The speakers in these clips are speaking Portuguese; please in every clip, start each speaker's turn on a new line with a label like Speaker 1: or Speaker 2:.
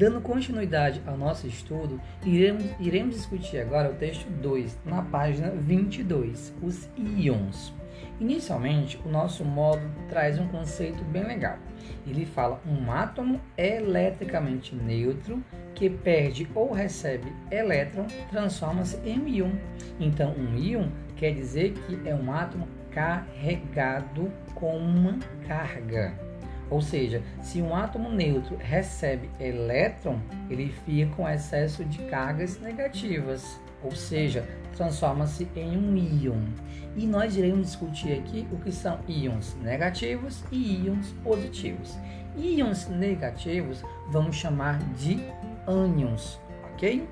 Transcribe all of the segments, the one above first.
Speaker 1: Dando continuidade ao nosso estudo, iremos, iremos discutir agora o texto 2, na página 22, os íons. Inicialmente, o nosso módulo traz um conceito bem legal. Ele fala um átomo eletricamente neutro que perde ou recebe elétron transforma-se em íon. Então, um íon quer dizer que é um átomo carregado com uma carga. Ou seja, se um átomo neutro recebe elétron, ele fica com excesso de cargas negativas, ou seja, transforma-se em um íon. E nós iremos discutir aqui o que são íons negativos e íons positivos. Íons negativos vamos chamar de ânions, ok?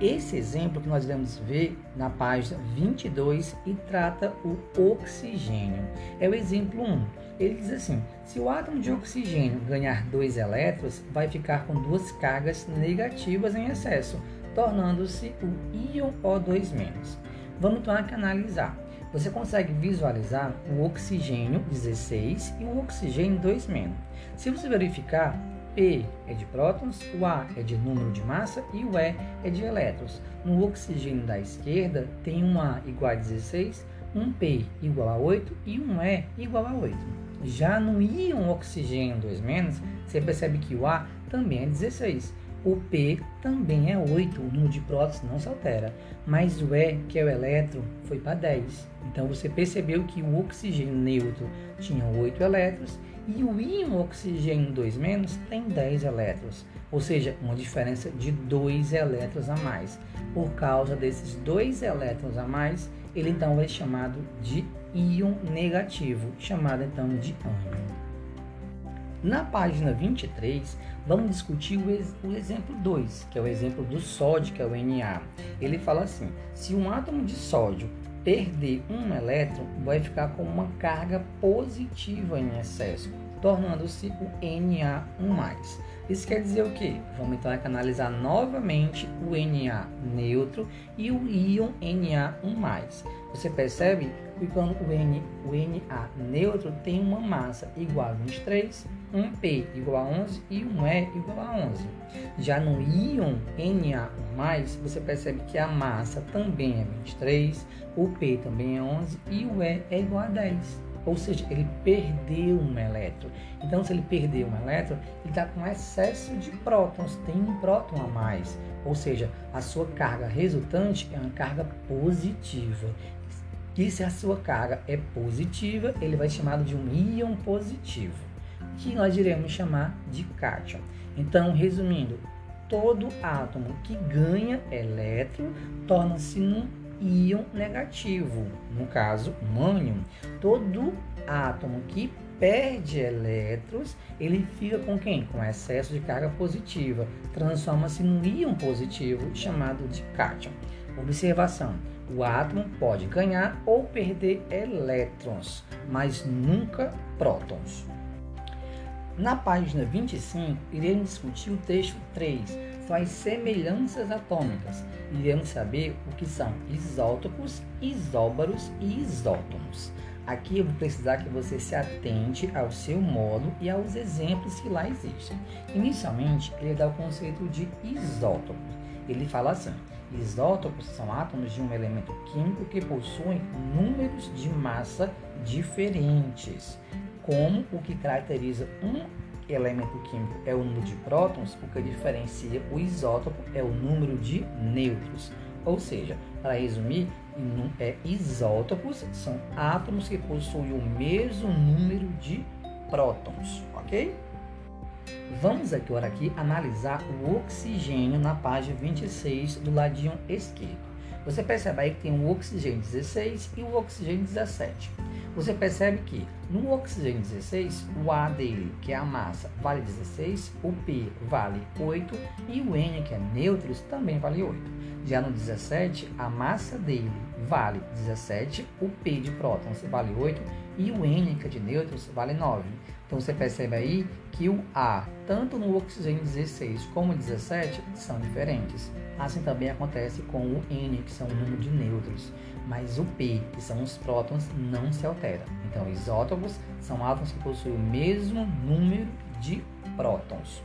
Speaker 1: Esse exemplo que nós vamos ver na página 22 e trata o oxigênio. É o exemplo 1. Ele diz assim: se o átomo de oxigênio ganhar dois elétrons, vai ficar com duas cargas negativas em excesso, tornando-se o íon O2-. Vamos então analisar. Você consegue visualizar o oxigênio 16 e o oxigênio 2-. Se você verificar, P é de prótons, o A é de número de massa e o E é de elétrons. No oxigênio da esquerda tem um A igual a 16, um P igual a 8 e um E igual a 8. Já no íon oxigênio 2-, você percebe que o A também é 16. O P também é 8, o número de prótons não se altera, mas o E, que é o elétron, foi para 10. Então você percebeu que o oxigênio neutro tinha 8 elétrons e o íon oxigênio 2- tem 10 elétrons, ou seja, uma diferença de 2 elétrons a mais. Por causa desses 2 elétrons a mais, ele então é chamado de íon negativo, chamado então de ânion. Na página 23, vamos discutir o, ex o exemplo 2, que é o exemplo do sódio, que é o Na. Ele fala assim: se um átomo de sódio perder um elétron, vai ficar com uma carga positiva em excesso, tornando-se o Na1+. Isso quer dizer o quê? Vamos então analisar novamente o Na neutro e o íon Na1+. Você percebe que quando o, N, o Na neutro tem uma massa igual a 23, um P igual a 11 e um E igual a 11. Já no íon Na+, você percebe que a massa também é 23, o P também é 11 e o E é igual a 10. Ou seja, ele perdeu um elétron. Então, se ele perdeu um elétron, ele está com excesso de prótons, tem um próton a mais. Ou seja, a sua carga resultante é uma carga positiva. E se a sua carga é positiva, ele vai chamado de um íon positivo, que nós iremos chamar de cátion. Então, resumindo, todo átomo que ganha elétron torna-se um íon negativo, no caso, um ânion. Todo átomo que perde elétrons, ele fica com quem? Com excesso de carga positiva, transforma-se num íon positivo chamado de cátion. Observação: o átomo pode ganhar ou perder elétrons, mas nunca prótons. Na página 25, iremos discutir o texto 3, são as semelhanças atômicas. Iremos saber o que são isótopos, isóbaros e isótomos. Aqui eu vou precisar que você se atente ao seu modo e aos exemplos que lá existem. Inicialmente, ele dá o conceito de isótopo. Ele fala assim: Isótopos são átomos de um elemento químico que possuem números de massa diferentes. Como o que caracteriza um elemento químico é o número de prótons, o que diferencia o isótopo é o número de nêutrons. Ou seja, para resumir, é, isótopos são átomos que possuem o mesmo número de prótons, ok? Vamos agora aqui analisar o oxigênio na página 26 do ladinho esquerdo. Você percebe aí que tem o oxigênio 16 e o oxigênio 17. Você percebe que no oxigênio 16, o A dele, que é a massa, vale 16, o P vale 8 e o N, que é nêutrons, também vale 8. Já no 17, a massa dele vale 17, o P de prótons vale 8 e o N, que é de nêutrons, vale 9. Então você percebe aí que o A, tanto no oxigênio 16 como 17, são diferentes. Assim também acontece com o N, que são o número de nêutrons, mas o P, que são os prótons, não se altera. Então, isótopos são átomos que possuem o mesmo número de prótons.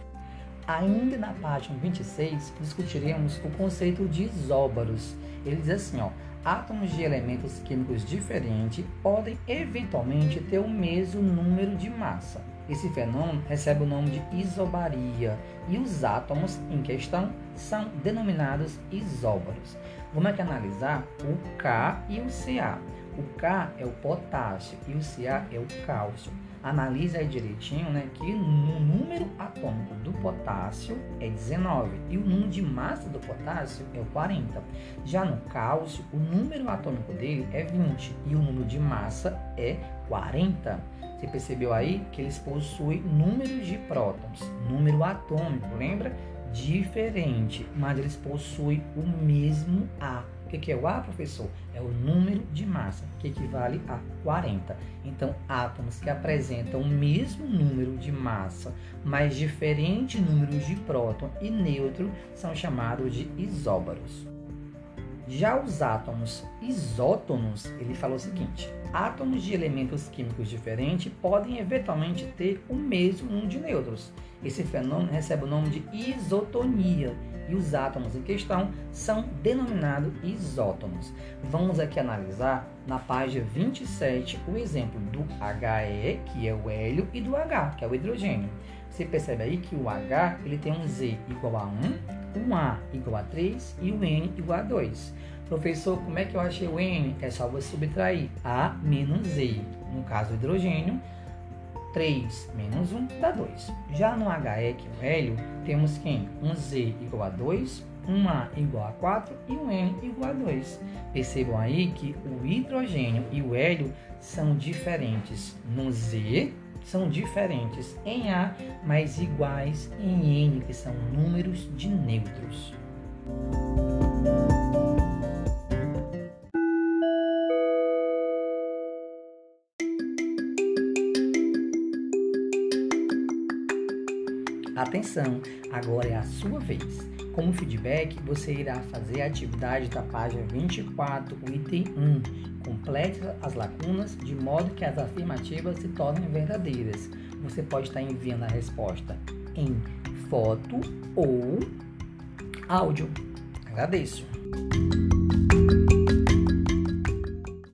Speaker 1: Ainda na página 26, discutiremos o conceito de isóbaros. Ele diz assim, ó, átomos de elementos químicos diferentes podem eventualmente ter o mesmo número de massa. Esse fenômeno recebe o nome de isobaria e os átomos em questão são denominados isóbaros. Vamos aqui analisar o K e o Ca. O K é o potássio e o Ca é o cálcio. Analise aí direitinho, né, que o número atômico do potássio é 19 e o número de massa do potássio é o 40. Já no cálcio, o número atômico dele é 20 e o número de massa é 40. Você percebeu aí que eles possuem números de prótons, número atômico, lembra? Diferente, mas eles possuem o mesmo A. O que é o A, professor? É o número de massa, que equivale a 40. Então, átomos que apresentam o mesmo número de massa, mas diferente número de próton e nêutron, são chamados de isóbaros. Já os átomos isótonos, ele falou o seguinte: átomos de elementos químicos diferentes podem eventualmente ter o mesmo número de nêutrons. Esse fenômeno recebe o nome de isotonia e os átomos em questão são denominados isótomos. Vamos aqui analisar na página 27 o exemplo do HE, que é o hélio, e do H, que é o hidrogênio. Você percebe aí que o H ele tem um Z igual a 1, um A igual a 3 e o N igual a 2. Professor, como é que eu achei o N? É só você subtrair A menos Z. No caso, hidrogênio, 3 menos 1 dá 2. Já no HE, que é o hélio, temos quem? Um Z igual a 2, um A igual a 4 e um N igual a 2. Percebam aí que o hidrogênio e o hélio são diferentes no Z, são diferentes em A, mas iguais em N, que são números de nêutrons. Atenção, agora é a sua vez. Como feedback, você irá fazer a atividade da página 24, o item 1. Complete as lacunas de modo que as afirmativas se tornem verdadeiras. Você pode estar enviando a resposta em foto ou áudio. Agradeço.